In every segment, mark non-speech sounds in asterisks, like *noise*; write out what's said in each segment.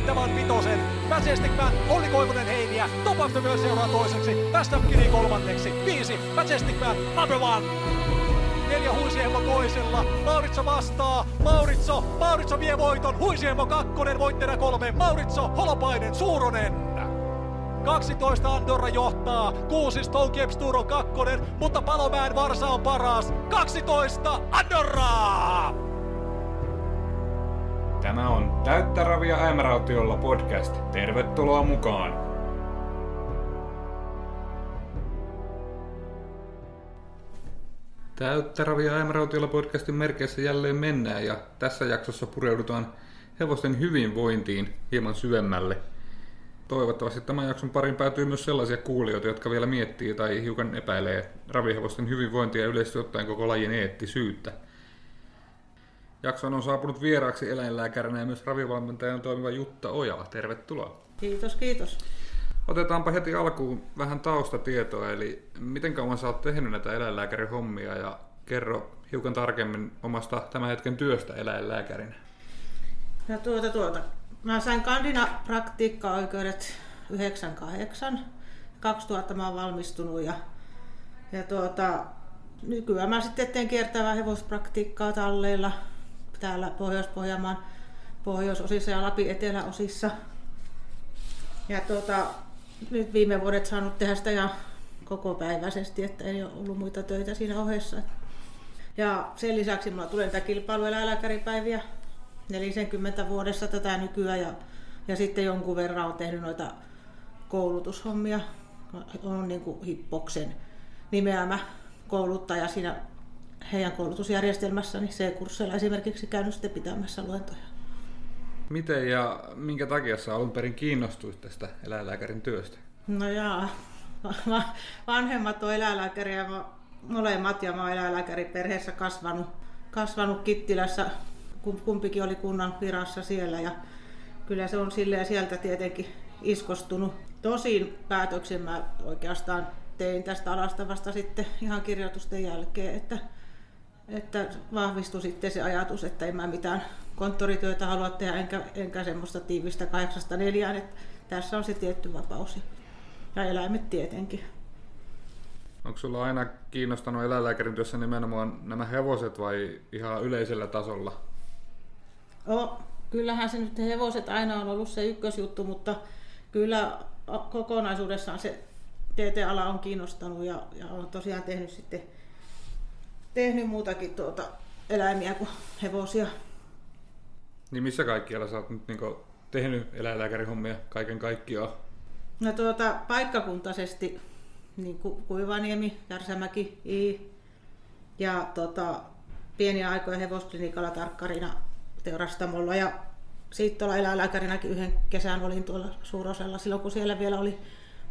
voittavan vitosen. Majestic Man, Olli Koivunen Heiniä, Top of the World seuraa toiseksi, Fast Kiri kolmanneksi, viisi, Majestic Man, number one. Neljä Huisiemo toisella, Mauritso vastaa, Mauritso, Mauritso vie voiton, Huisiemo kakkonen, voittajana kolme, Mauritso, Holopainen, Suuronen. 12 Andorra johtaa, 6 Stokeps Turo kakkonen, mutta Palomäen Varsa on paras. 12 Andorra! Tämä on Täyttä ravia äimärautiolla podcast. Tervetuloa mukaan! Täyttä ravia äimärautiolla podcastin merkeissä jälleen mennään ja tässä jaksossa pureudutaan hevosten hyvinvointiin hieman syvemmälle – Toivottavasti tämän jakson parin päätyy myös sellaisia kuulijoita, jotka vielä miettii tai hiukan epäilee ravihevosten hyvinvointia ja yleisesti ottaen koko lajin eettisyyttä. Jakson on saapunut vieraaksi eläinlääkärinä ja myös ravivalmentajan toimiva Jutta Ojala. Tervetuloa. Kiitos, kiitos. Otetaanpa heti alkuun vähän taustatietoa, eli miten kauan sä oot tehnyt näitä eläinlääkärin hommia ja kerro hiukan tarkemmin omasta tämän hetken työstä eläinlääkärinä. Ja tuota, tuota. Mä sain kandina praktiikka-oikeudet 98. 2000 mä oon valmistunut ja, ja tuota, nykyään mä sitten teen kiertävää hevospraktiikkaa talleilla täällä Pohjois-Pohjanmaan pohjoisosissa ja Lapin eteläosissa. Ja tuota, nyt viime vuodet saanut tehdä sitä ja koko päiväisesti, että ei ole ollut muita töitä siinä ohessa. Ja sen lisäksi mulla tulee näitä kilpailueläinlääkäripäiviä 40 vuodessa tätä nykyään ja, ja sitten jonkun verran on tehnyt noita koulutushommia. On niin kuin Hippoksen nimeämä kouluttaja siinä heidän koulutusjärjestelmässä, niin C-kursseilla esimerkiksi käynyt sitten pitämässä luentoja. Miten ja minkä takia sä alun perin kiinnostuit tästä eläinlääkärin työstä? No jaa, vanhemmat on eläinlääkäriä, molemmat ja mä oon eläinlääkäri perheessä kasvanut, kasvanut Kittilässä kumpikin oli kunnan virassa siellä ja kyllä se on silleen sieltä tietenkin iskostunut. Tosin päätöksen mä oikeastaan tein tästä alasta vasta sitten ihan kirjoitusten jälkeen, että, että vahvistui sitten se ajatus, että en mä mitään konttorityötä halua tehdä, enkä, enkä semmoista tiivistä kahdeksasta neljään, että tässä on se tietty vapaus ja eläimet tietenkin. Onko sulla aina kiinnostanut eläinlääkärin työssä nimenomaan nämä hevoset vai ihan yleisellä tasolla? No, kyllähän se nyt hevoset aina on ollut se ykkösjuttu, mutta kyllä kokonaisuudessaan se TT-ala on kiinnostanut ja, ja on tosiaan tehnyt sitten tehnyt muutakin tuota eläimiä kuin hevosia. Niin missä kaikkialla sä oot nyt niin tehnyt eläinlääkärihommia kaiken kaikkiaan? No tuota, paikkakuntaisesti niin kuin Kuivaniemi, Järsämäki, I ja tuota, pieniä aikoja hevosklinikalla tarkkarina teurastamolla ja sitten tuolla eläinlääkärinäkin yhden kesän olin tuolla Suurosella silloin, kun siellä vielä oli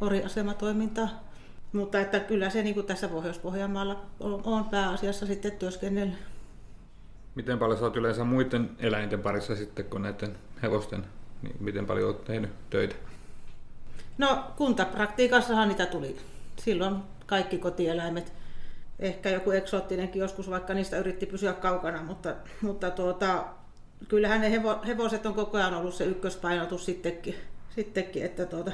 oriasematoimintaa. Mutta että kyllä se niin kuin tässä Pohjois-Pohjanmaalla on, on pääasiassa sitten työskennellyt. Miten paljon sä oot yleensä muiden eläinten parissa sitten kuin näiden hevosten? Niin miten paljon oot tehnyt töitä? No kuntapraktiikassahan niitä tuli. Silloin kaikki kotieläimet. Ehkä joku eksoottinenkin joskus, vaikka niistä yritti pysyä kaukana, mutta, mutta tuota, kyllähän ne hevo, hevoset on koko ajan ollut se ykköspainotus sittenkin, sittenkin että tuota,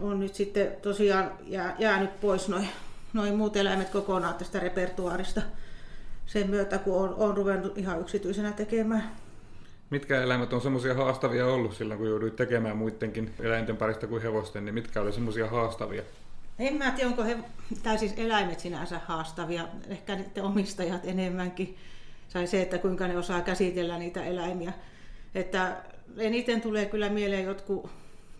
on nyt sitten tosiaan jää, jäänyt pois noin noi muut eläimet kokonaan tästä repertuaarista sen myötä, kun on, on ruvennut ihan yksityisenä tekemään. Mitkä eläimet on semmoisia haastavia ollut silloin, kun jouduit tekemään muidenkin eläinten parista kuin hevosten, niin mitkä oli semmoisia haastavia? En mä tiedä, onko he, tai siis eläimet sinänsä haastavia, ehkä niiden omistajat enemmänkin tai se, että kuinka ne osaa käsitellä niitä eläimiä. Että eniten tulee kyllä mieleen jotkut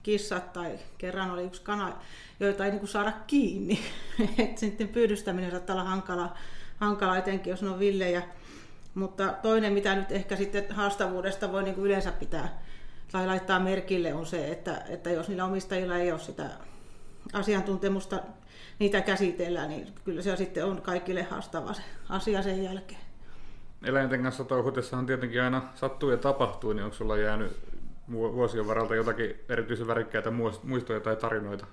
kissat tai kerran oli yksi kana, joita ei niin saada kiinni. *laughs* että sitten pyydystäminen saattaa olla hankala, hankala etenkin, jos ne on villejä. Mutta toinen, mitä nyt ehkä sitten haastavuudesta voi niin yleensä pitää tai laittaa merkille, on se, että, että jos niillä omistajilla ei ole sitä asiantuntemusta niitä käsitellä, niin kyllä se sitten on kaikille haastava se asia sen jälkeen eläinten kanssa touhutessahan tietenkin aina sattuu ja tapahtuu, niin onko sulla jäänyt vuosien varalta jotakin erityisen värikkäitä muistoja tai tarinoita?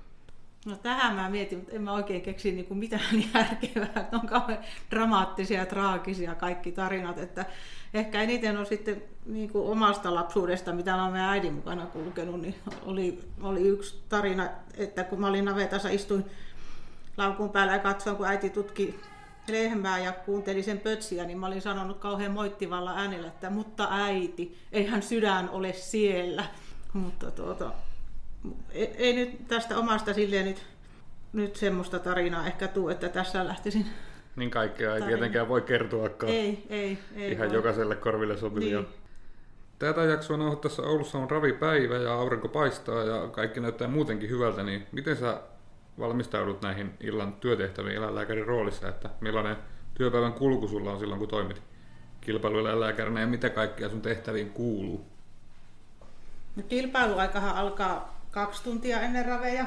No tähän mä mietin, mutta en mä oikein keksi niin kuin mitään *laughs* järkevää. On kauhean dramaattisia ja traagisia kaikki tarinat. Että ehkä eniten on sitten niin kuin omasta lapsuudesta, mitä mä olen äidin mukana kulkenut, niin oli, oli yksi tarina, että kun mä olin navetassa, istuin laukun päällä ja katsoin, kun äiti tutki lehmää ja kuunteli sen pötsiä, niin mä olin sanonut kauhean moittivalla äänellä, että mutta äiti, eihän sydän ole siellä. Mutta tuota, ei, ei nyt tästä omasta silleen nyt, nyt semmoista tarinaa ehkä tuu, että tässä lähtisin. Niin kaikkea ei Tarina. tietenkään voi kertoakaan. Ei, ei, ei Ihan voi. jokaiselle korville sopivia. Niin. Tätä jaksoa nauhoittaessa Oulussa on ravipäivä ja aurinko paistaa ja kaikki näyttää muutenkin hyvältä, niin miten sä valmistaudut näihin illan työtehtäviin eläinlääkärin roolissa, että millainen työpäivän kulku sulla on silloin, kun toimit kilpailueläinlääkärinä ja mitä kaikkea sun tehtäviin kuuluu? No, kilpailuaikahan alkaa kaksi tuntia ennen raveja.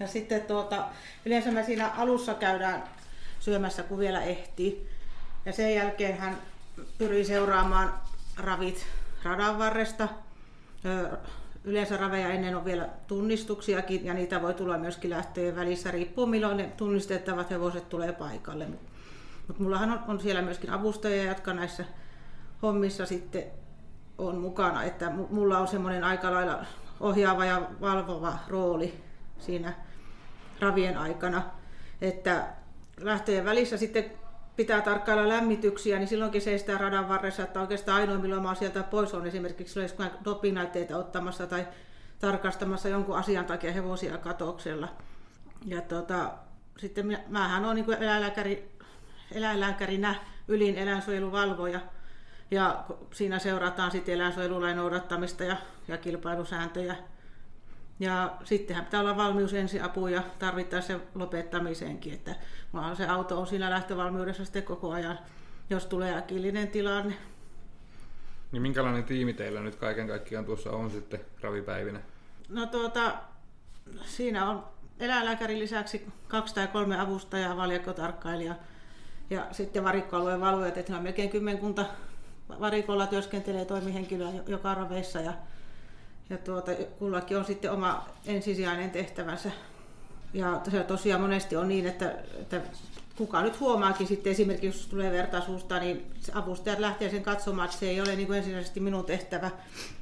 Ja sitten tuota, yleensä me siinä alussa käydään syömässä, kun vielä ehtii. Ja sen jälkeen hän pyrii seuraamaan ravit radan varresta. Yleensä raveja ennen on vielä tunnistuksiakin ja niitä voi tulla myöskin lähtöjen välissä, riippuu milloin ne tunnistettavat hevoset tulee paikalle. Mutta mullahan on, on siellä myöskin avustajia, jotka näissä hommissa sitten on mukana, että mu- mulla on semmoinen aika lailla ohjaava ja valvova rooli siinä ravien aikana, että lähtöjen välissä sitten pitää tarkkailla lämmityksiä, niin silloinkin seistää radan varressa, että oikeastaan ainoa milloin mä oon sieltä pois on esimerkiksi jos mä dopingnäytteitä ottamassa tai tarkastamassa jonkun asian takia hevosia katoksella. Ja tota, sitten minä, mähän olen niin eläinlääkäri, eläinlääkärinä ylin eläinsuojeluvalvoja, ja siinä seurataan sitten eläinsuojelulain noudattamista ja, ja kilpailusääntöjä. Ja sittenhän pitää olla valmius ensiapu ja tarvittaessa se lopettamiseenkin, että vaan se auto on siinä lähtövalmiudessa sitten koko ajan, jos tulee äkillinen tilanne. Niin minkälainen tiimi teillä nyt kaiken kaikkiaan tuossa on sitten ravipäivinä? No tuota, siinä on eläinlääkärin lisäksi kaksi tai kolme avustajaa, valjakkotarkkailija ja sitten varikkoalueen valvojat, että on melkein kymmenkunta varikolla työskentelee toimihenkilöä jo- joka raveissa ja, ja tuota, kullakin on sitten oma ensisijainen tehtävänsä. Ja tosiaan monesti on niin, että, että kuka nyt huomaakin sitten esimerkiksi, jos tulee vertaisuusta, niin avustajat lähtee sen katsomaan, että se ei ole niin kuin ensisijaisesti minun tehtävä,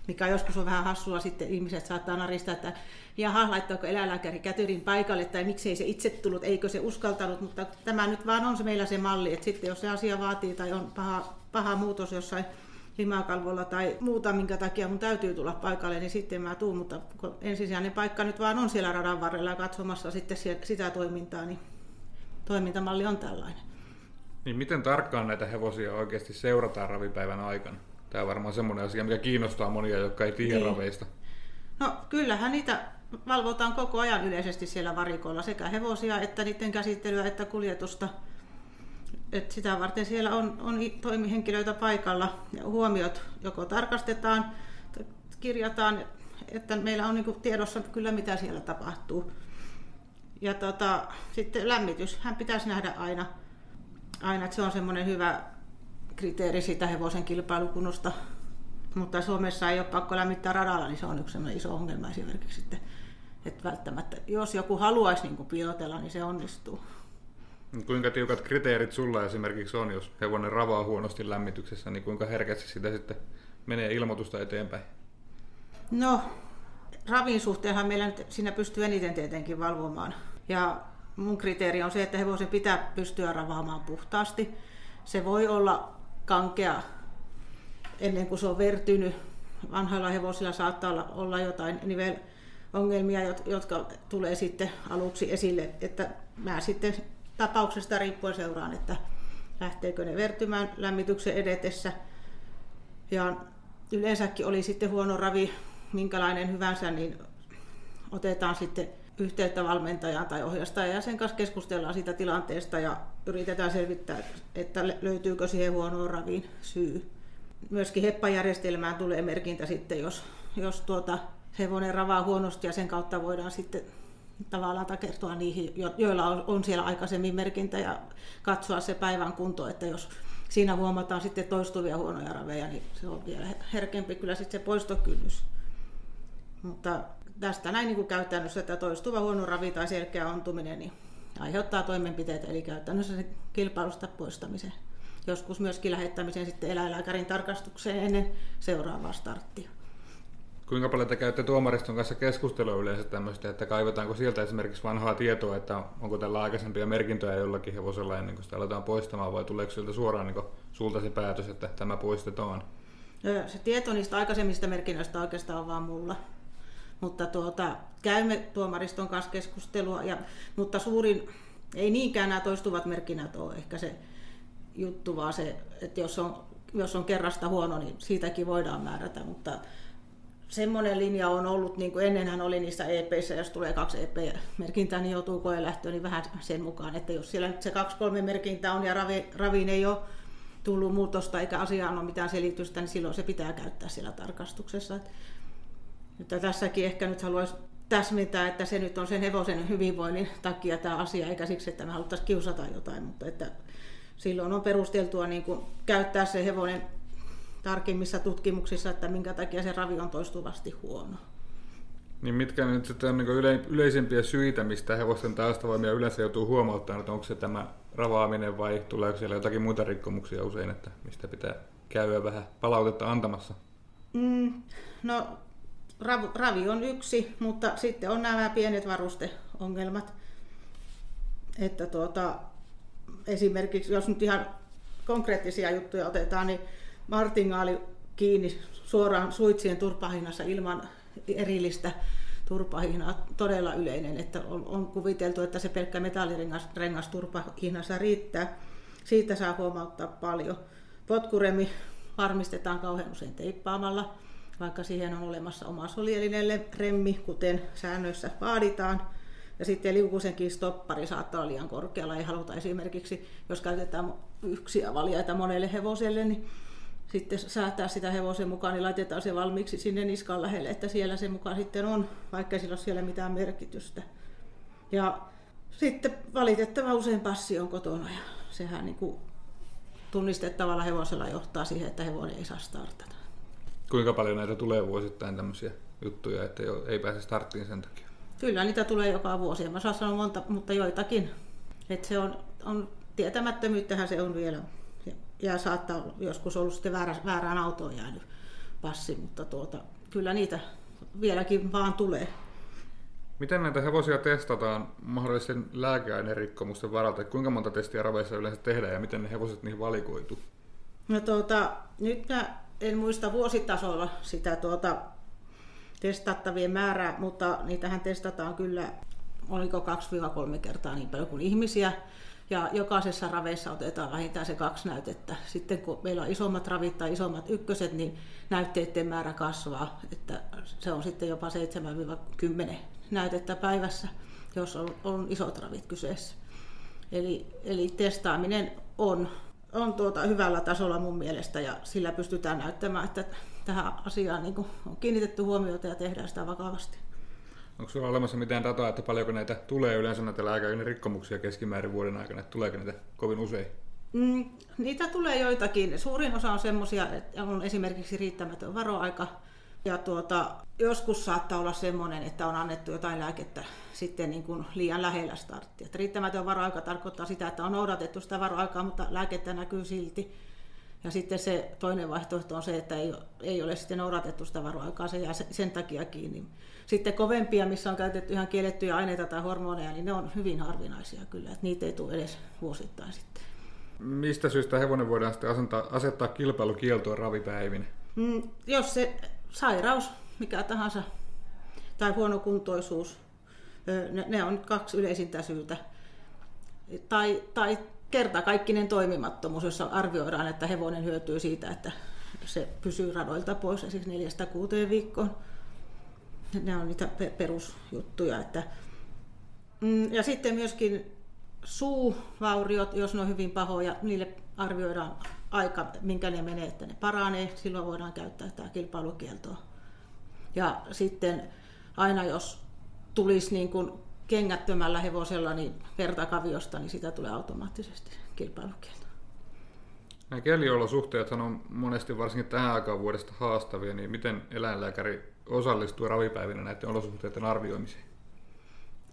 mikä joskus on vähän hassua sitten ihmiset saattaa naristaa, että jaha, laittaako eläinlääkäri kätyrin paikalle tai miksei se itse tullut, eikö se uskaltanut, mutta tämä nyt vaan on se meillä se malli, että sitten jos se asia vaatii tai on paha, paha muutos jossain limakalvolla tai muuta, minkä takia mun täytyy tulla paikalle, niin sitten mä tuun, mutta kun ensisijainen paikka nyt vaan on siellä radan varrella ja katsomassa sitten sitä toimintaa, niin toimintamalli on tällainen. Niin miten tarkkaan näitä hevosia oikeasti seurataan ravipäivän aikana? Tämä on varmaan semmoinen asia, mikä kiinnostaa monia, jotka ei tiedä Niin. raveista. No kyllähän niitä valvotaan koko ajan yleisesti siellä varikolla, sekä hevosia että niiden käsittelyä että kuljetusta. Et sitä varten siellä on, on toimihenkilöitä paikalla ja huomiot joko tarkastetaan, kirjataan, että meillä on niinku tiedossa kyllä mitä siellä tapahtuu. Ja tota, sitten lämmitys, hän pitäisi nähdä aina, aina että se on semmoinen hyvä kriteeri siitä hevosen kilpailukunnosta. Mutta Suomessa ei ole pakko lämmittää radalla, niin se on yksi iso ongelma esimerkiksi sitten. Että välttämättä, jos joku haluaisi niin kuin piilotella, niin se onnistuu. Kuinka tiukat kriteerit sulla esimerkiksi on, jos hevonen ravaa huonosti lämmityksessä, niin kuinka herkästi sitä sitten menee ilmoitusta eteenpäin? No, ravin suhteenhan meillä nyt siinä pystyy eniten tietenkin valvomaan. Ja mun kriteeri on se, että hevosen pitää pystyä ravaamaan puhtaasti. Se voi olla kankea ennen kuin se on vertynyt. Vanhoilla hevosilla saattaa olla, olla jotain nivelongelmia, jot- jotka tulee sitten aluksi esille. Että mä sitten tapauksesta riippuen seuraan, että lähteekö ne vertymään lämmityksen edetessä. Ja yleensäkin oli sitten huono ravi, minkälainen hyvänsä, niin otetaan sitten yhteyttä valmentajaan tai ohjastajaan ja sen kanssa keskustellaan siitä tilanteesta ja yritetään selvittää, että löytyykö siihen huonoon raviin syy. Myöskin heppajärjestelmään tulee merkintä sitten, jos, jos tuota hevonen ravaa huonosti ja sen kautta voidaan sitten tavallaan takertua niihin, jo- joilla on, siellä aikaisemmin merkintä ja katsoa se päivän kunto, että jos siinä huomataan sitten toistuvia huonoja raveja, niin se on vielä herkempi kyllä sitten se poistokynnys. Mutta tästä näin niin kuin käytännössä, että toistuva huono ravi tai selkeä ontuminen niin aiheuttaa toimenpiteitä, eli käytännössä se kilpailusta poistamisen. Joskus myöskin lähettämisen sitten eläinlääkärin tarkastukseen ennen seuraavaa starttia. Kuinka paljon te käytte tuomariston kanssa keskustelua yleensä tämmöistä, että kaivetaanko sieltä esimerkiksi vanhaa tietoa, että onko tällä aikaisempia merkintöjä jollakin hevosella ennen kuin sitä aletaan poistamaan, vai tuleeko sieltä suoraan niin sulta se päätös, että tämä poistetaan? Se tieto niistä aikaisemmista merkinnöistä oikeastaan on vaan mulla. Mutta tuota, käymme tuomariston kanssa keskustelua, ja, mutta suurin, ei niinkään nämä toistuvat merkinnät ole ehkä se juttu, vaan se, että jos on, jos on kerrasta huono, niin siitäkin voidaan määrätä, mutta semmoinen linja on ollut, niin kuin ennenhän oli niissä EPissä, jos tulee kaksi EP-merkintää, niin joutuu koelähtöön, niin vähän sen mukaan, että jos siellä nyt se kaksi-kolme merkintää on ja ravi, raviin ei ole tullut muutosta eikä asiaan ole mitään selitystä, niin silloin se pitää käyttää siellä tarkastuksessa. Että tässäkin ehkä nyt haluaisi täsmentää, että se nyt on sen hevosen hyvinvoinnin takia tämä asia, eikä siksi, että me haluttaisiin kiusata jotain, mutta että silloin on perusteltua niin kuin käyttää se hevonen tarkimmissa tutkimuksissa, että minkä takia se ravi on toistuvasti huono. Niin mitkä nyt sitten on niin yle, yleisimpiä syitä, mistä hevosten taustavoimia yleensä joutuu huomauttamaan, että onko se tämä ravaaminen vai tuleeko siellä jotakin muita rikkomuksia usein, että mistä pitää käydä vähän palautetta antamassa? Mm, no rav, ravi on yksi, mutta sitten on nämä pienet varusteongelmat. Että tuota, esimerkiksi jos nyt ihan konkreettisia juttuja otetaan, niin martingaali kiinni suoraan suitsien turpahinnassa ilman erillistä turpahinnaa todella yleinen, että on, on kuviteltu, että se pelkkä metallirengas rengas turpahinnassa riittää. Siitä saa huomauttaa paljon. Potkuremi varmistetaan kauhean usein teippaamalla, vaikka siihen on olemassa oma solielinen remmi, kuten säännöissä vaaditaan. Ja sitten liukusenkin stoppari saattaa olla liian korkealla. Ei haluta esimerkiksi, jos käytetään yksiä valjaita monelle hevoselle, niin sitten säätää sitä hevosen mukaan, niin laitetaan se valmiiksi sinne niskan lähelle, että siellä se mukaan sitten on, vaikka sillä ole siellä mitään merkitystä. Ja sitten valitettava usein passi on kotona ja sehän niin kuin tunnistettavalla hevosella johtaa siihen, että hevonen ei saa startata. Kuinka paljon näitä tulee vuosittain tämmöisiä juttuja, että ei pääse starttiin sen takia? Kyllä niitä tulee joka vuosi. En mä saa sanoa monta, mutta joitakin. että se on, on tietämättömyyttähän se on vielä ja saattaa joskus ollut sitten väärä, väärään autoon jäänyt passi, mutta tuota, kyllä niitä vieläkin vaan tulee. Miten näitä hevosia testataan mahdollisen lääkeainerikkomusten varalta? Kuinka monta testiä raveissa yleensä tehdään ja miten ne hevoset niihin valikoitu? No tuota, nyt mä en muista vuositasolla sitä tuota, testattavien määrää, mutta niitähän testataan kyllä, oliko 2-3 kertaa niin paljon kuin ihmisiä. Ja jokaisessa raveissa otetaan vähintään se kaksi näytettä. Sitten kun meillä on isommat ravit tai isommat ykköset, niin näytteiden määrä kasvaa. Että se on sitten jopa 7-10 näytettä päivässä, jos on, on isot ravit kyseessä. Eli, eli testaaminen on, on tuota hyvällä tasolla mun mielestä ja sillä pystytään näyttämään, että tähän asiaan niin on kiinnitetty huomiota ja tehdään sitä vakavasti. Onko sulla olemassa mitään dataa, että paljonko näitä tulee yleensä näitä lääkärin rikkomuksia keskimäärin vuoden aikana, että tuleeko niitä kovin usein? Mm, niitä tulee joitakin. Suurin osa on semmoisia, että on esimerkiksi riittämätön varoaika. Ja tuota, joskus saattaa olla semmoinen, että on annettu jotain lääkettä sitten niin kuin liian lähellä starttia. Riittämätön varoaika tarkoittaa sitä, että on noudatettu sitä varoaikaa, mutta lääkettä näkyy silti. Ja sitten se toinen vaihtoehto on se, että ei, ei ole sitten noudatettu sitä varoaikaa, se jää sen takia kiinni. Sitten kovempia, missä on käytetty ihan kiellettyjä aineita tai hormoneja, niin ne on hyvin harvinaisia kyllä, että niitä ei tule edes vuosittain sitten. Mistä syystä hevonen voidaan sitten asettaa, asettaa kilpailukieltoa ravipäivin? Mm, jos se sairaus, mikä tahansa, tai huonokuntoisuus, ne, ne on kaksi yleisintä syytä. Tai, tai kertakaikkinen toimimattomuus, jossa arvioidaan, että hevonen hyötyy siitä, että se pysyy radoilta pois esimerkiksi neljästä kuuteen viikkoon. Ne on niitä perusjuttuja. Että, mm, ja sitten myöskin suuvauriot, jos ne on hyvin pahoja, niille arvioidaan aika, minkä ne menee, että ne paranee. Silloin voidaan käyttää tämä kilpailukieltoa. Ja sitten aina jos tulisi niin kuin kengättömällä hevosella niin vertakaviosta, niin sitä tulee automaattisesti kilpailukielto. Nämä keliolosuhteet on monesti varsinkin tähän aikaan vuodesta haastavia, niin miten eläinlääkäri osallistuu ravipäivinä näiden olosuhteiden arvioimiseen?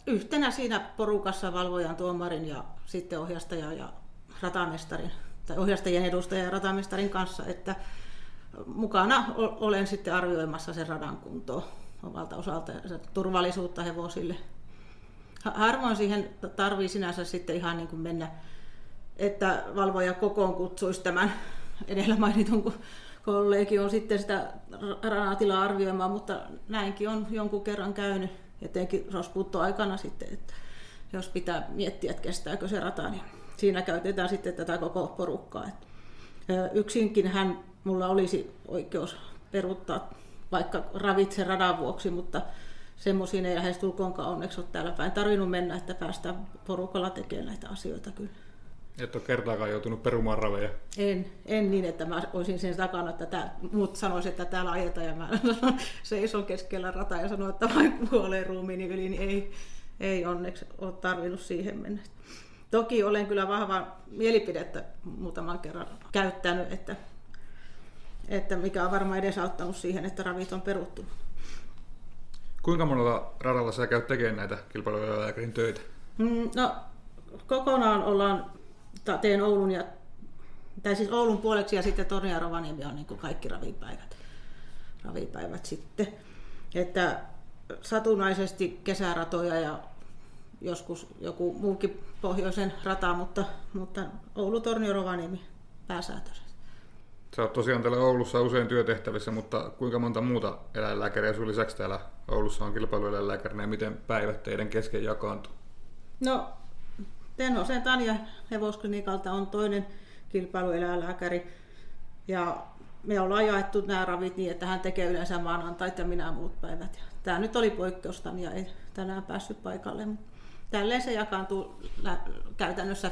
Yhtenä siinä porukassa valvojan tuomarin ja sitten ohjastajan ja ratamestarin, tai ohjastajien edustajan ja ratamestarin kanssa, että mukana olen sitten arvioimassa sen radan kuntoa omalta osalta ja turvallisuutta hevosille. Harvoin siihen tarvii sinänsä sitten ihan niin kuin mennä, että valvoja kokoon kutsuisi tämän *laughs* edellä mainitun kollegion sitten sitä ranatilaa arvioimaan, mutta näinkin on jonkun kerran käynyt, etenkin aikana sitten, että jos pitää miettiä, että kestääkö se rata, niin siinä käytetään sitten tätä koko porukkaa. Yksinkin hän mulla olisi oikeus peruuttaa vaikka ravitse radan vuoksi, mutta semmoisiin ei lähestulkoonkaan onneksi ole täällä päin tarvinnut mennä, että päästään porukalla tekemään näitä asioita kyllä. Et ole kertaakaan joutunut perumaan raveja? En, en niin, että mä olisin sen takana, että tää, muut sanoisivat, että täällä ajetaan ja mä *laughs* seison keskellä rataa ja sanon, että vain kuolee ruumiini yli, niin ei, ei onneksi ole tarvinnut siihen mennä. Toki olen kyllä vahva mielipidettä muutaman kerran käyttänyt, että, että mikä on varmaan edesauttanut siihen, että ravit on peruttunut. Kuinka monella radalla sä käyt tekemään näitä kilpailujen töitä? Mm, no, kokonaan ollaan, teen Oulun ja tai siis Oulun puoleksi ja sitten Torni ja Rovaniemi on niin kaikki ravipäivät, ravipäivät sitten. Että satunnaisesti kesäratoja ja joskus joku muukin pohjoisen rata, mutta, mutta Oulu, Tornio, Rovaniemi pääsääntöisesti. Sä oot tosiaan täällä Oulussa usein työtehtävissä, mutta kuinka monta muuta eläinlääkäriä sun lisäksi täällä Oulussa on kilpailueläinlääkärinä ja miten päivät teidän kesken jakaantuu? No, Tenhosen Tanja hevosklinikalta on toinen kilpailueläinlääkäri ja me ollaan jaettu nämä ravit niin, että hän tekee yleensä maanantait ja minä muut päivät. Tämä nyt oli poikkeus, Tanja ei tänään päässyt paikalle, mutta tälleen se jakaantuu käytännössä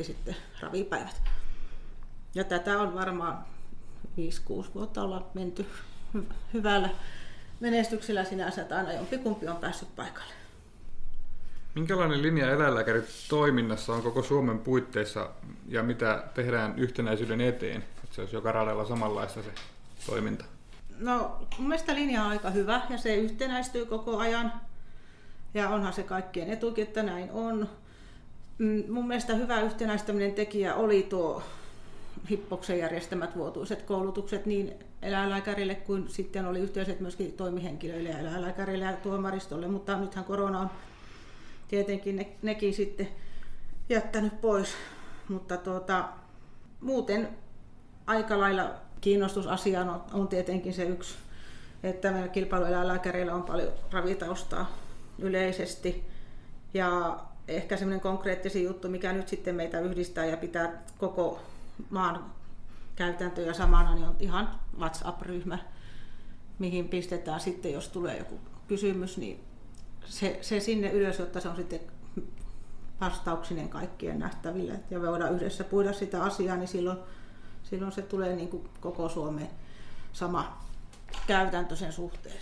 50-50 sitten ravipäivät. Ja tätä on varmaan 5-6 vuotta olla menty hyvällä menestyksellä sinänsä, että aina jompikumpi on päässyt paikalle. Minkälainen linja eläinlääkärit toiminnassa on koko Suomen puitteissa ja mitä tehdään yhtenäisyyden eteen, että se olisi joka radalla samanlaista se toiminta? No, mun mielestä linja on aika hyvä ja se yhtenäistyy koko ajan. Ja onhan se kaikkien etukin, että näin on. Mm, mun mielestä hyvä yhtenäistäminen tekijä oli tuo Hippoksen järjestämät vuotuiset koulutukset niin eläinlääkärille kuin sitten oli yhteiset myöskin toimihenkilöille ja eläinlääkärille ja tuomaristolle, mutta nythän korona on tietenkin ne, nekin sitten jättänyt pois. Mutta tuota, muuten aika lailla kiinnostusasiaan on, on tietenkin se yksi, että meillä kilpailueläinlääkäreillä on paljon ravitaustaa yleisesti. Ja ehkä semmoinen konkreettisin juttu, mikä nyt sitten meitä yhdistää ja pitää koko maan käytäntöjä samana, niin on ihan WhatsApp-ryhmä, mihin pistetään sitten, jos tulee joku kysymys, niin se, se sinne ylös, jotta se on sitten vastauksinen kaikkien nähtäville ja voidaan yhdessä puida sitä asiaa, niin silloin, silloin se tulee niin kuin koko Suomeen sama käytäntö sen suhteen.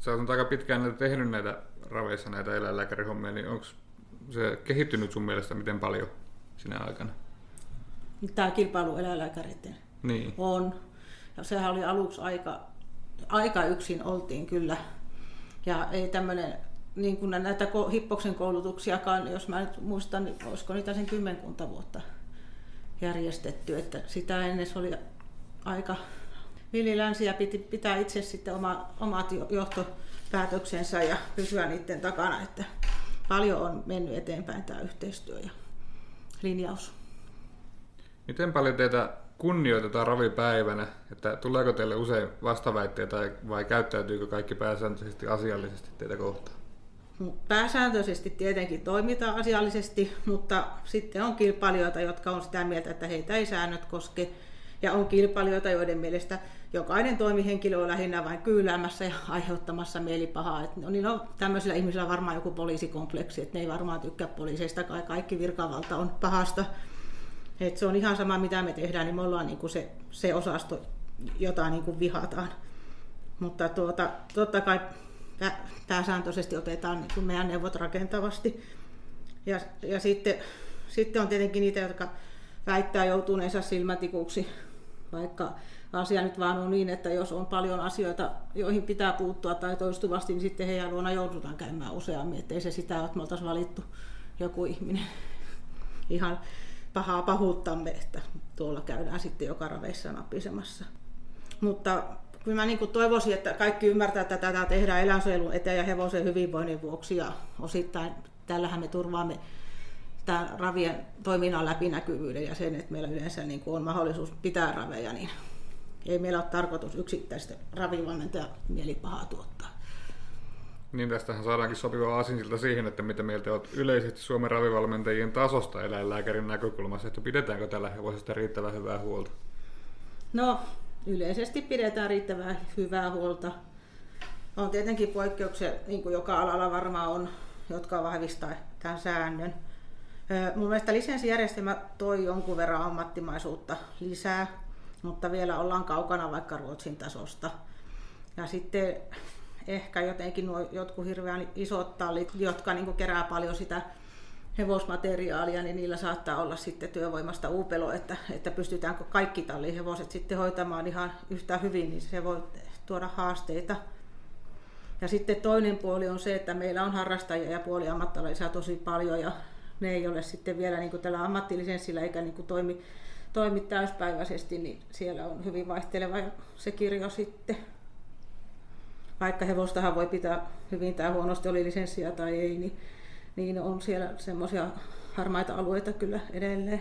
Sä oot aika pitkään näitä tehnyt näitä raveissa näitä eläinlääkärihommia, niin onko se kehittynyt sun mielestä miten paljon sinä aikana? Tämä kilpailu eläinlääkäreiden niin. on. Ja sehän oli aluksi aika, aika yksin oltiin kyllä. Ja ei tämmöinen, niin kuin näitä hippoksen koulutuksiakaan, jos mä nyt muistan, niin olisiko niitä sen kymmenkunta vuotta järjestetty. Että sitä ennen se oli aika villilänsi ja piti pitää itse sitten oma, omat johtopäätöksensä ja pysyä niiden takana, että paljon on mennyt eteenpäin tämä yhteistyö ja linjaus. Miten paljon teitä kunnioitetaan ravipäivänä, että tuleeko teille usein vastaväitteitä vai käyttäytyykö kaikki pääsääntöisesti asiallisesti teitä kohtaan? Pääsääntöisesti tietenkin toimitaan asiallisesti, mutta sitten on kilpailijoita, jotka on sitä mieltä, että heitä ei säännöt koske. Ja on kilpailijoita, joiden mielestä jokainen toimihenkilö on lähinnä vain kyyläämässä ja aiheuttamassa mielipahaa. Et no, niin on tämmöisillä ihmisillä varmaan joku poliisikompleksi, että ne ei varmaan tykkää poliiseista, kai kaikki virkavalta on pahasta. Et se on ihan sama, mitä me tehdään, niin me ollaan niin se, se osasto, jota niin vihataan. Mutta tuota, totta kai pääsääntöisesti otetaan niin meidän neuvot rakentavasti. Ja, ja sitten, sitten on tietenkin niitä, jotka väittää joutuneensa silmätikuksi, vaikka asia nyt vaan on niin, että jos on paljon asioita, joihin pitää puuttua tai toistuvasti, niin sitten heidän luona joudutaan käymään useammin, ettei se sitä että me valittu joku ihminen ihan pahaa pahuuttamme, että tuolla käydään sitten joka raveissa napisemassa. Mutta kyllä mä niin toivoisin, että kaikki ymmärtää, että tätä tehdään eläinsuojelun eteen ja hevosen hyvinvoinnin vuoksi ja osittain tällähän me turvaamme tämän ravien toiminnan läpinäkyvyyden ja sen, että meillä yleensä niin on mahdollisuus pitää raveja, niin ei meillä ole tarkoitus yksittäistä ravivalmentajan mielipahaa tuottaa. Niin tästähän saadaankin sopiva aasinsilta siihen, että mitä mieltä olet yleisesti Suomen ravivalmentajien tasosta eläinlääkärin näkökulmassa, että pidetäänkö tällä hevosesta riittävän hyvää huolta? No, yleisesti pidetään riittävän hyvää huolta. On tietenkin poikkeuksia, niin kuin joka alalla varmaan on, jotka vahvistaa tämän säännön. Mun mielestä lisenssijärjestelmä toi jonkun verran ammattimaisuutta lisää, mutta vielä ollaan kaukana vaikka Ruotsin tasosta. Ja sitten ehkä jotenkin nuo jotkut hirveän isot tallit, jotka niin kerää paljon sitä hevosmateriaalia, niin niillä saattaa olla sitten työvoimasta uupelo, että, että pystytäänkö kaikki tallihevoset sitten hoitamaan ihan yhtä hyvin, niin se voi tuoda haasteita. Ja sitten toinen puoli on se, että meillä on harrastajia ja puoliammattilaisia tosi paljon ja ne ei ole sitten vielä niin tällä ammattilisenssillä eikä niin toimi, toimi täyspäiväisesti, niin siellä on hyvin vaihteleva se kirjo sitten. Vaikka hevostahan voi pitää hyvin tai huonosti, oli lisenssiä tai ei, niin, niin on siellä semmoisia harmaita alueita kyllä edelleen.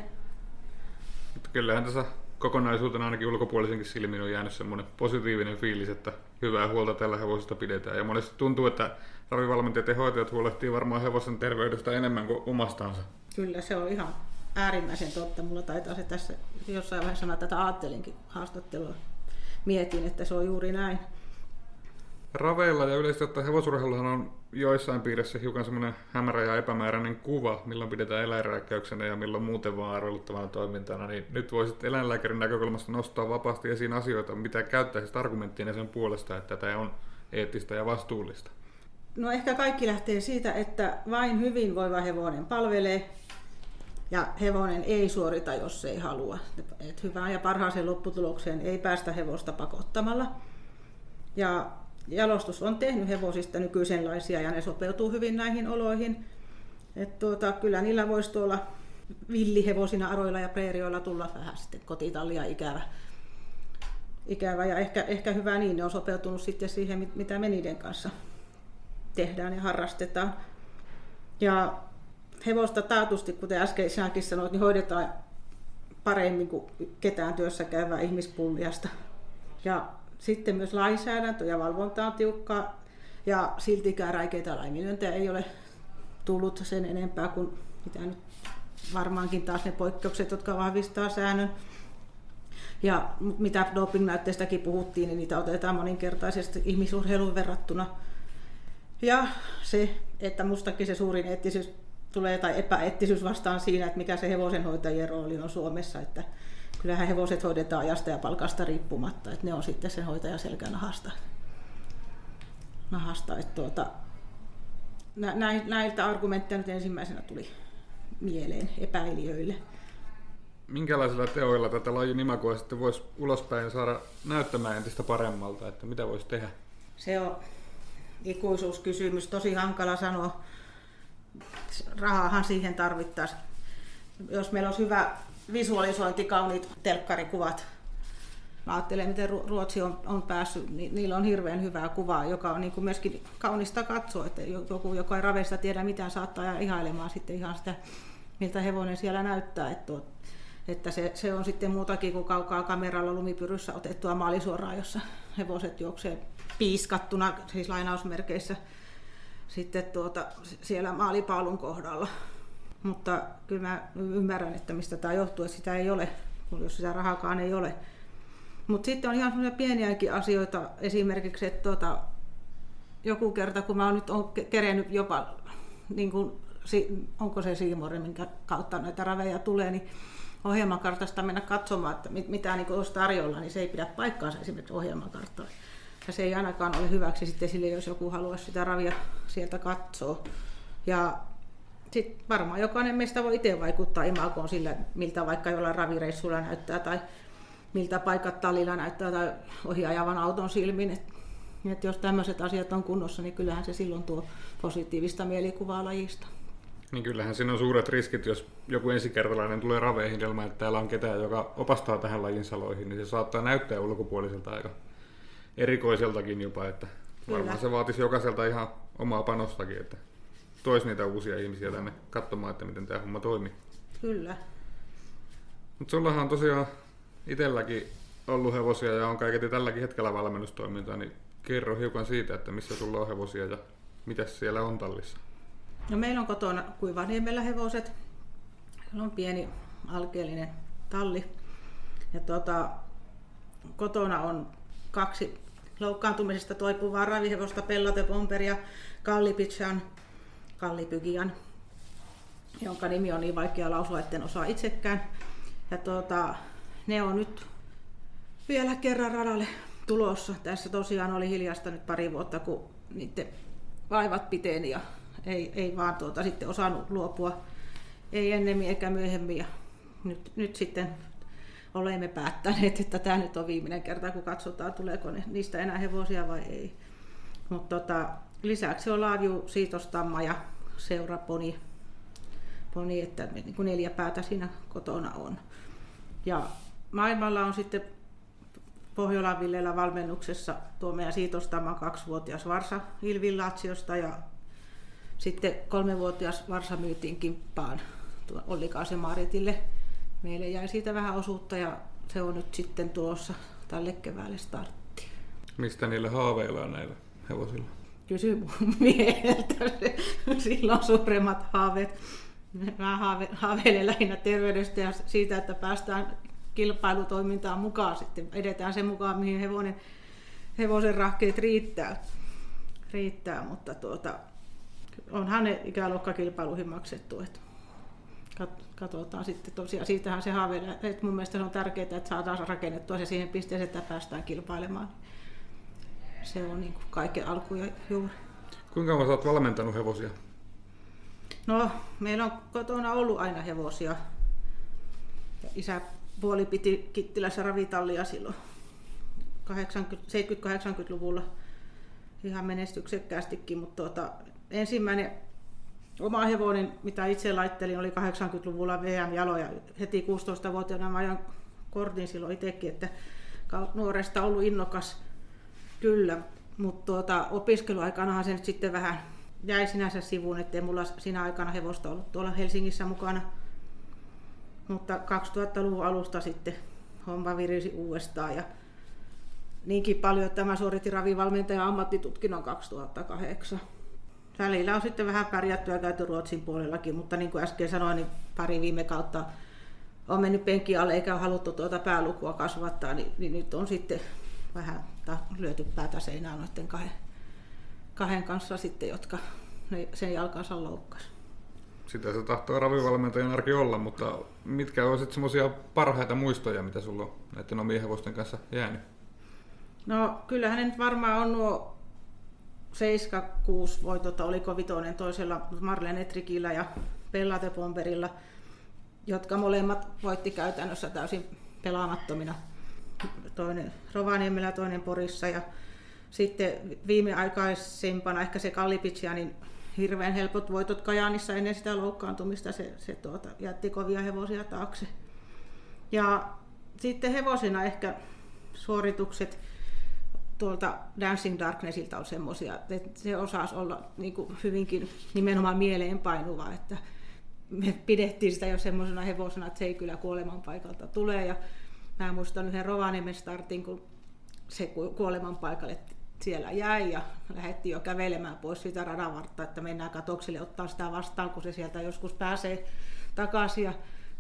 Mutta kyllähän tässä kokonaisuutena ainakin ulkopuolisenkin silmin on jäänyt semmoinen positiivinen fiilis, että hyvää huolta tällä hevosesta pidetään. Ja monesti tuntuu, että ravivalmentajat ja hoitajat huolehtii varmaan hevosen terveydestä enemmän kuin omastaansa. Kyllä, se on ihan äärimmäisen totta. Mulla taitaa se tässä jossain vaiheessa sanoa, tätä ajattelinkin haastattelua. Mietin, että se on juuri näin. Raveilla ja yleisesti ottaen hevosurheiluhan on joissain piirissä hiukan semmoinen hämärä ja epämääräinen kuva, milloin pidetään eläinrääkkäyksenä ja milloin muuten vaan arveluttavana toimintana. Niin nyt voisit eläinlääkärin näkökulmasta nostaa vapaasti esiin asioita, mitä käyttäisit argumenttina sen puolesta, että tämä on eettistä ja vastuullista. No ehkä kaikki lähtee siitä, että vain hyvinvoiva hevonen palvelee ja hevonen ei suorita, jos ei halua. Et hyvään ja parhaaseen lopputulokseen ei päästä hevosta pakottamalla. Ja jalostus on tehnyt hevosista nykyisenlaisia ja ne sopeutuu hyvin näihin oloihin. Et tuota, kyllä niillä voisi tuolla villihevosina aroilla ja preerioilla tulla vähän sitten kotitallia ikävä. ikävä. Ja ehkä, ehkä hyvä niin, ne on sopeutunut sitten siihen, mitä me niiden kanssa tehdään ja harrastetaan. Ja hevosta taatusti, kuten äsken sinäkin sanoit, niin hoidetaan paremmin kuin ketään työssä käyvää ihmispulmiasta. Ja sitten myös lainsäädäntö ja valvonta on tiukkaa ja siltikään räikeitä laiminlyöntejä ei ole tullut sen enempää kuin mitä nyt varmaankin taas ne poikkeukset, jotka vahvistaa säännön. Ja mitä dopingnäytteistäkin puhuttiin, niin niitä otetaan moninkertaisesti ihmisurheiluun verrattuna. Ja se, että mustakin se suurin eettisyys tulee tai epäeettisyys vastaan siinä, että mikä se hevosenhoitajien rooli on Suomessa, että kyllähän hevoset hoidetaan ajasta ja palkasta riippumatta, että ne on sitten sen hoitajan selkänahasta. Nahasta, että tuota, näiltä argumentteja nyt ensimmäisenä tuli mieleen epäilijöille. Minkälaisilla teoilla tätä lajin imagoa sitten voisi ulospäin saada näyttämään entistä paremmalta, että mitä voisi tehdä? Se on ikuisuuskysymys, tosi hankala sanoa. Rahahan siihen tarvittaisiin. Jos meillä olisi hyvä visualisointi, kauniit telkkarikuvat. Mä ajattelen, miten Ruotsi on, on päässyt, niin niillä on hirveän hyvää kuvaa, joka on niin kuin myöskin kaunista katsoa, että joku, joka ei raveista tiedä mitään, saattaa jäädä ihailemaan sitten ihan sitä, miltä hevonen siellä näyttää. Että, että se, se, on sitten muutakin kuin kaukaa kameralla lumipyryssä otettua maalisuoraa, jossa hevoset juoksee piiskattuna, siis lainausmerkeissä, sitten tuota, siellä maalipaalun kohdalla. Mutta kyllä mä ymmärrän, että mistä tämä johtuu, että sitä ei ole, jos sitä rahakaan ei ole. Mutta sitten on ihan sellaisia pieniäkin asioita, esimerkiksi, että tuota, joku kerta, kun mä oon nyt on kerennyt jopa, niin kun, onko se Siimori, minkä kautta näitä raveja tulee, niin ohjelmakartasta mennä katsomaan, että mitä niin olisi tarjolla, niin se ei pidä paikkaansa esimerkiksi ohjelmakarttaa. Ja se ei ainakaan ole hyväksi sitten sille, jos joku haluaisi sitä ravia sieltä katsoa. Ja sitten varmaan jokainen meistä voi itse vaikuttaa imagoon sillä, miltä vaikka jollain ravireissulla näyttää tai miltä paikat tallilla näyttää tai ohi ajavan auton silmin. Et, et jos tämmöiset asiat on kunnossa, niin kyllähän se silloin tuo positiivista mielikuvaa lajista. Niin kyllähän siinä on suuret riskit, jos joku ensikertalainen tulee raveihin ilman, että täällä on ketään, joka opastaa tähän lajin saloihin, niin se saattaa näyttää ulkopuoliselta aika erikoiseltakin jopa, että varmaan Kyllä. se vaatisi jokaiselta ihan omaa panostakin, että toisi niitä uusia ihmisiä tänne katsomaan, että miten tämä homma toimii. Kyllä. Mutta sullahan on tosiaan itselläkin ollut hevosia ja on kaiketi tälläkin hetkellä valmennustoimintaa, niin kerro hiukan siitä, että missä sulla on hevosia ja mitä siellä on tallissa. No meillä on kotona Kuivaniemellä hevoset. Meillä on pieni alkeellinen talli. Ja tuota, kotona on kaksi loukkaantumisesta toipuvaa ravihevosta, Pellote Pomper ja Kallipitsan, Kallipygian, jonka nimi on niin vaikea lausua, etten osaa itsekään. Ja tuota, ne on nyt vielä kerran radalle tulossa. Tässä tosiaan oli hiljasta nyt pari vuotta, kun niiden vaivat piteni ja ei, ei vaan tuota, sitten osannut luopua, ei ennemmin eikä myöhemmin. Ja nyt, nyt sitten olemme päättäneet, että tämä nyt on viimeinen kerta, kun katsotaan, tuleeko ne, niistä enää hevosia vai ei. Mutta tota, lisäksi on Laavju Siitostamma ja seuraponi, poni, että niin kuin neljä päätä siinä kotona on. Ja maailmalla on sitten Pohjolan Villellä valmennuksessa tuo meidän Siitostamman kaksivuotias Varsa Ilvillatsiosta ja sitten kolmevuotias Varsa myytiin kimppaan Olli Maaritille. Meille jäi siitä vähän osuutta ja se on nyt sitten tulossa tälle keväälle startti. Mistä niille haaveillaan näillä hevosilla? Kysy mun *laughs* mieheltä. Sillä on suuremmat haaveet. Mä haave, haaveilen lähinnä terveydestä ja siitä, että päästään kilpailutoimintaan mukaan sitten. Edetään sen mukaan, mihin hevonen, hevosen rahkeet riittää. riittää mutta tuota, onhan ne ikäluokkakilpailuihin maksettu. Että katsotaan sitten tosiaan, siitähän se haaveilee, että mun mielestä se on tärkeää, että saadaan rakennettua se siihen pisteeseen, että päästään kilpailemaan. Se on niin kuin kaiken alku ja juuri. Kuinka kauan olet valmentanut hevosia? No, meillä on kotona ollut aina hevosia. Isä puoli piti Kittilässä ravitallia silloin 70-80-luvulla ihan menestyksekkäästikin, mutta tuota, ensimmäinen oma hevonen, mitä itse laittelin, oli 80-luvulla VM-jaloja. Heti 16-vuotiaana mä ajan kortin silloin itsekin, että nuoresta ollut innokas kyllä, mutta tuota, opiskeluaikanahan se nyt sitten vähän jäi sinänsä sivuun, ettei mulla siinä aikana hevosta ollut tuolla Helsingissä mukana. Mutta 2000-luvun alusta sitten homma virisi uudestaan ja niinkin paljon, että mä suoritin ravivalmentajan ammattitutkinnon 2008 välillä on sitten vähän pärjätty ja käyty Ruotsin puolellakin, mutta niin kuin äsken sanoin, niin pari viime kautta on mennyt penki alle eikä ole haluttu tuota päälukua kasvattaa, niin, niin nyt on sitten vähän lyöty päätä seinään noiden kahden, kahden kanssa sitten, jotka ne, sen jalkansa loukkasi. Sitä se tahtoo ravivalmentajan arki olla, mutta mitkä ovat semmoisia parhaita muistoja, mitä sulla on näiden omien hevosten kanssa jäänyt? No kyllähän ne nyt varmaan on nuo 7-6 voitota, oliko vitoinen toisella Marlen Etrikillä ja Pellate Pomperilla, jotka molemmat voitti käytännössä täysin pelaamattomina. Toinen Rovaniemellä toinen Porissa. Ja sitten viimeaikaisempana ehkä se Kallipitsia, niin hirveän helpot voitot Kajaanissa ennen sitä loukkaantumista. Se, se tuota, jätti kovia hevosia taakse. Ja sitten hevosina ehkä suoritukset tuolta Dancing Darknessilta on semmoisia, että se osasi olla niin kuin hyvinkin nimenomaan mieleenpainuva, että me pidettiin sitä jo semmoisena hevosena, että se ei kyllä kuoleman paikalta tule. Ja mä muistan yhden Rovaniemen startin, kun se kuoleman paikalle siellä jäi ja lähdettiin jo kävelemään pois siitä radan että mennään katokselle ottaa sitä vastaan, kun se sieltä joskus pääsee takaisin.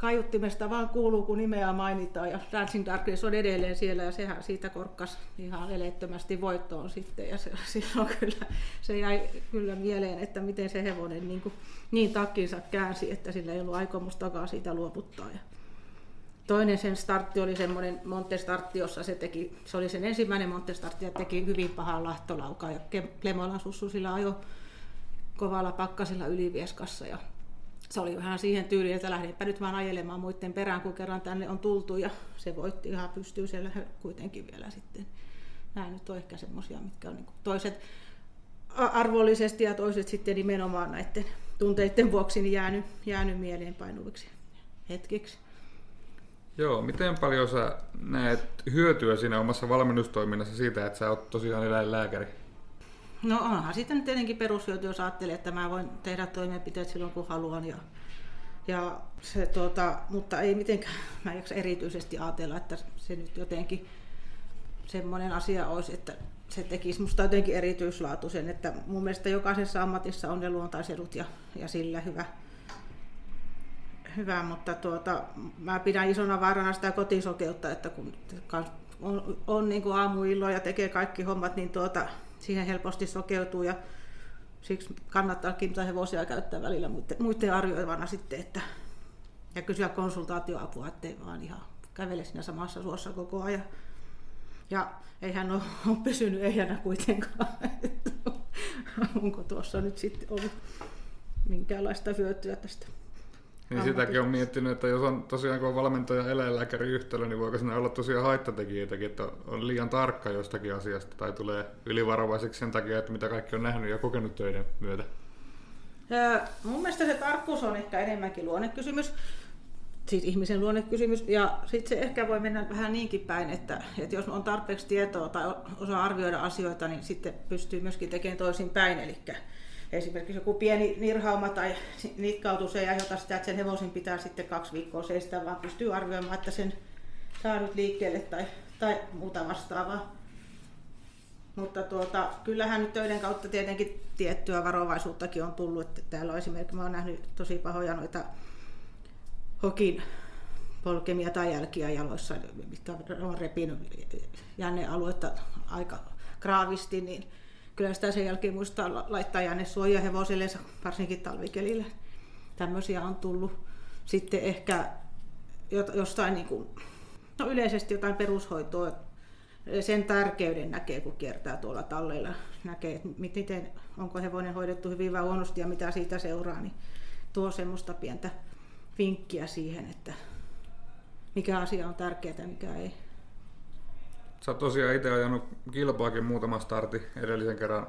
Kaiuttimesta vaan kuuluu, kun nimeä mainitaan ja Dancing Darkness on edelleen siellä ja sehän siitä korkkas ihan eleettömästi voittoon sitten ja se, silloin kyllä, se jäi kyllä mieleen, että miten se hevonen niin, kuin, niin takkinsa käänsi, että sillä ei ollut aikomustakaan siitä luovuttaa. Ja toinen sen startti oli semmoinen Montestartti, jossa se teki, se oli sen ensimmäinen Montestartti ja teki hyvin pahaa lahtolaukaa ja Klemolan sussu sillä ajo kovalla pakkasilla ylivieskassa ja se oli vähän siihen tyyliin, että lähdenpä nyt vaan ajelemaan muiden perään, kun kerran tänne on tultu ja se voitti ihan pystyy siellä kuitenkin vielä sitten. Nämä nyt on ehkä semmoisia, mitkä on niin toiset arvollisesti ja toiset sitten nimenomaan näiden tunteiden vuoksi niin jäänyt, jäänyt mieleenpainuviksi hetkiksi. Joo, miten paljon sä näet hyötyä siinä omassa valmennustoiminnassa siitä, että sä oot tosiaan eläinlääkäri? No onhan sitten tietenkin perushyöty, jos ajattelee, että mä voin tehdä toimenpiteet silloin kun haluan. Ja, ja se, tuota, mutta ei mitenkään, mä en erityisesti ajatella, että se nyt jotenkin semmoinen asia olisi, että se tekisi musta jotenkin erityislaatuisen, että mun mielestä jokaisessa ammatissa on ne luontaisedut ja, ja sillä hyvä, hyvä mutta tuota, mä pidän isona vaarana sitä kotisokeutta, että kun on, on niin kuin aamuilloja ja tekee kaikki hommat, niin tuota, siihen helposti sokeutuu ja siksi kannattaa hevosia käyttää välillä muiden, muiden arvioivana sitten, että, ja kysyä konsultaatioapua, ettei vaan ihan kävele siinä samassa suossa koko ajan. Ja eihän ole *laughs* pysynyt ehjänä kuitenkaan. *laughs* Onko tuossa nyt sitten ollut minkäänlaista hyötyä tästä? Niin sitäkin on miettinyt, että jos on tosiaan kun on valmentaja eläinlääkäri yhtälö, niin voiko siinä olla tosiaan haittatekijöitäkin, että on liian tarkka jostakin asiasta tai tulee ylivarovaiseksi sen takia, että mitä kaikki on nähnyt ja kokenut töiden myötä? Ja mun mielestä se tarkkuus on ehkä enemmänkin luonnekysymys, siis ihmisen luonnekysymys, ja sitten se ehkä voi mennä vähän niinkin päin, että, että jos on tarpeeksi tietoa tai osaa arvioida asioita, niin sitten pystyy myöskin tekemään toisin päin, eli esimerkiksi joku pieni nirhauma tai nitkautus ei aiheuta sitä, että sen hevosin pitää sitten kaksi viikkoa seistä, vaan pystyy arvioimaan, että sen saa nyt liikkeelle tai, tai muuta vastaavaa. Mutta tuota, kyllähän nyt töiden kautta tietenkin tiettyä varovaisuuttakin on tullut. Että täällä on esimerkiksi, mä olen nähnyt tosi pahoja noita hokin polkemia tai jälkiä jaloissa, mitkä on repinyt jännealuetta aika graavisti, niin kyllä sitä sen jälkeen muistaa laittaa jänne suojia hevosille, varsinkin talvikelillä. Tämmöisiä on tullut. Sitten ehkä jostain niin kuin, no yleisesti jotain perushoitoa, sen tärkeyden näkee, kun kiertää tuolla talleilla. Näkee, että miten, onko hevonen hoidettu hyvin vai huonosti ja mitä siitä seuraa, niin tuo semmoista pientä vinkkiä siihen, että mikä asia on tärkeää ja mikä ei. Sä oot tosiaan itse ajanut kilpaakin muutama starti edellisen kerran,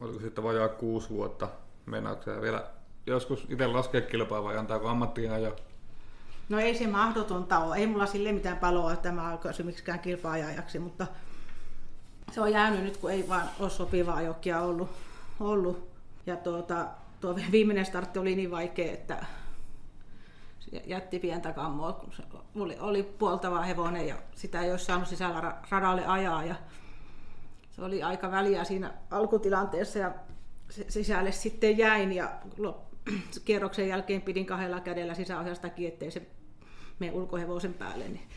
oliko sitten vajaa kuusi vuotta. Meinaatko vielä joskus itse laskea kilpaa vai antaako ammattia jo? No ei se mahdotonta ole. Ei mulla sille mitään paloa, että mä alkaisin miksikään kilpaajajaksi, mutta se on jäänyt nyt, kun ei vaan ole sopivaa jokkia ollut. ollut. Ja tuota, tuo viimeinen startti oli niin vaikea, että jätti pientä kammoa, kun se oli, oli puoltava hevonen ja sitä ei olisi saanut sisällä radalle ajaa. Ja se oli aika väliä siinä alkutilanteessa ja sisälle sitten jäin ja *clears throat* kierroksen jälkeen pidin kahdella kädellä sisäohjastakin, ettei se mene ulkohevosen päälle, niin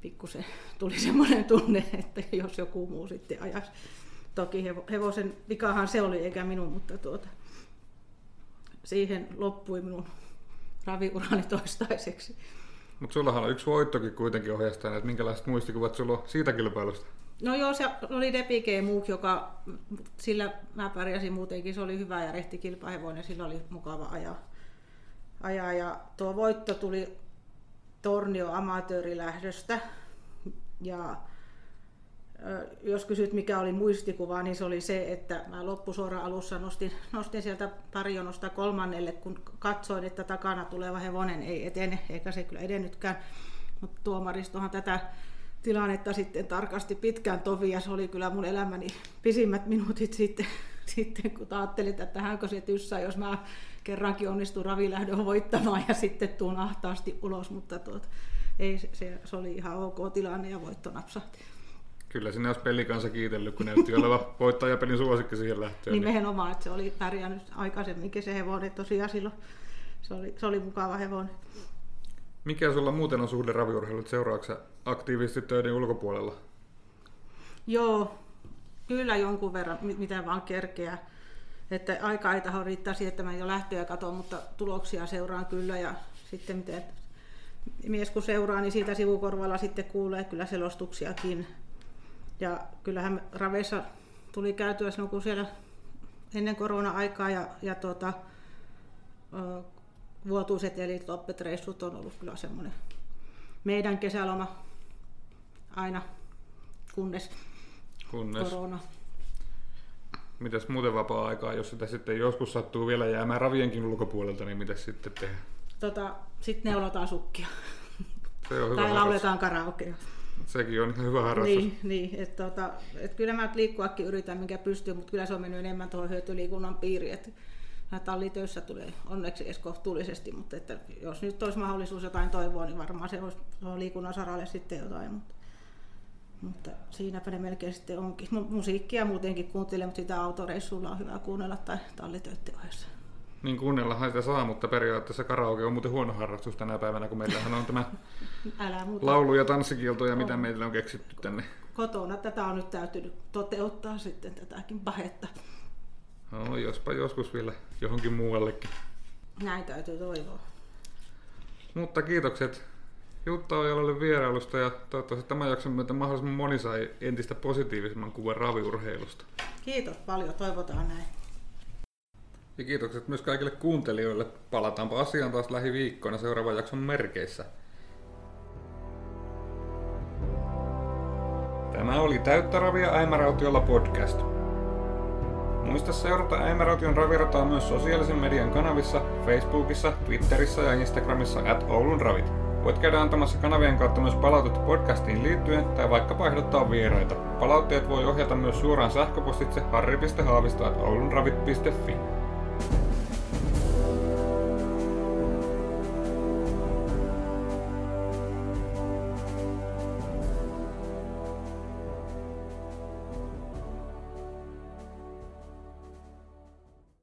pikkusen *laughs* tuli semmoinen tunne, että jos joku muu sitten ajaisi. Toki hevosen vikahan se oli, eikä minun, mutta tuota, siihen loppui minun raviurani toistaiseksi. Mutta sullahan on yksi voittokin kuitenkin ohjastajana, että minkälaiset muistikuvat sulla on siitä kilpailusta? No joo, se oli Depike Muuk, joka sillä mä pärjäsin muutenkin, se oli hyvä ja rehti kilpahevoinen, sillä oli mukava ajaa. ajaa. Ja tuo voitto tuli Tornio amatöörilähdöstä ja jos kysyt mikä oli muistikuva, niin se oli se, että mä loppusuoran alussa nostin, nostin sieltä tarjonosta kolmannelle, kun katsoin, että takana tuleva hevonen ei etene, eikä se kyllä edennytkään. Mutta tuomaristohan tätä tilannetta sitten tarkasti pitkään tovi, ja se oli kyllä mun elämäni pisimmät minuutit sitten, *laughs* sitten kun ajattelin, että tähänkö se tyssä, jos mä kerrankin onnistun ravilähdön voittamaan ja sitten tuun ahtaasti ulos, mutta tuot, ei, se, se, oli ihan ok tilanne ja voitto napsahti. Kyllä sinne olisi pelikansa kiitellyt, kun näytti olevan voittajapelin suosikki siihen lähtöön. Niin nimenomaan, että se oli pärjännyt aikaisemminkin se hevonen tosiaan silloin. Se oli, se oli mukava hevonen. Mikä sulla muuten on suhde raviurheilut? Seuraavaksi aktiivisesti töiden ulkopuolella? Joo, kyllä jonkun verran, mitä vaan kerkeä. Että aika ei taho riittää siihen, että mä jo lähtöjä katon, mutta tuloksia seuraan kyllä ja sitten miten mies kun seuraa, niin siitä sivukorvalla sitten kuulee kyllä selostuksiakin ja kyllähän raveissa tuli käytyä silloin, kun siellä ennen korona-aikaa ja, ja tuota, vuotuiset eli loppetreissut on ollut kyllä semmoinen meidän kesäloma aina, kunnes, Kunnes. korona. Mitäs muuten vapaa-aikaa, jos sitä sitten joskus sattuu vielä jäämään ravienkin ulkopuolelta, niin mitä sitten tehdään? Tota, Sitten neulotaan sukkia Se on hyvä tai lauletaan karaokea. Sekin on ihan hyvä harrastus. Niin, niin että tota, et kyllä mä liikkuakin yritän, minkä pystyy, mutta kyllä se on mennyt enemmän tuohon hyötyliikunnan piiriin. Että tallitöissä tulee onneksi edes kohtuullisesti, mutta että jos nyt olisi mahdollisuus jotain toivoa, niin varmaan se olisi liikunnan saralle sitten jotain. Mutta, mutta siinäpä ne melkein sitten onkin. Mu- Musiikkia muutenkin kuuntelen, mutta sitä autoreissulla on hyvä kuunnella tai tallitöiden ohessa. Niin kuunnellahan sitä saa, mutta periaatteessa karaoke on muuten huono harrastus tänä päivänä, kun meillähän on tämä *laughs* Älä muuta. laulu- ja tanssikielto ja mitä meillä on keksitty tänne. Kotona tätä on nyt täytynyt toteuttaa sitten tätäkin pahetta. No, jospa joskus vielä johonkin muuallekin. Näin täytyy toivoa. Mutta kiitokset Jutta Ojalalle vierailusta ja toivottavasti tämän jakson myötä mahdollisimman moni sai entistä positiivisemman kuvan raviurheilusta. Kiitos paljon, toivotaan näin. Ja kiitokset myös kaikille kuuntelijoille. Palataanpa asiaan taas lähiviikkoina seuraavan jakson merkeissä. Tämä oli Täyttä ravia Äimärautiolla podcast. Muista seurata Äimäraution ravirataa myös sosiaalisen median kanavissa, Facebookissa, Twitterissä ja Instagramissa at Oulun ravit. Voit käydä antamassa kanavien kautta myös palautetta podcastiin liittyen tai vaikkapa ehdottaa vieraita. Palautteet voi ohjata myös suoraan sähköpostitse harri.haavisto.oulunravit.fi.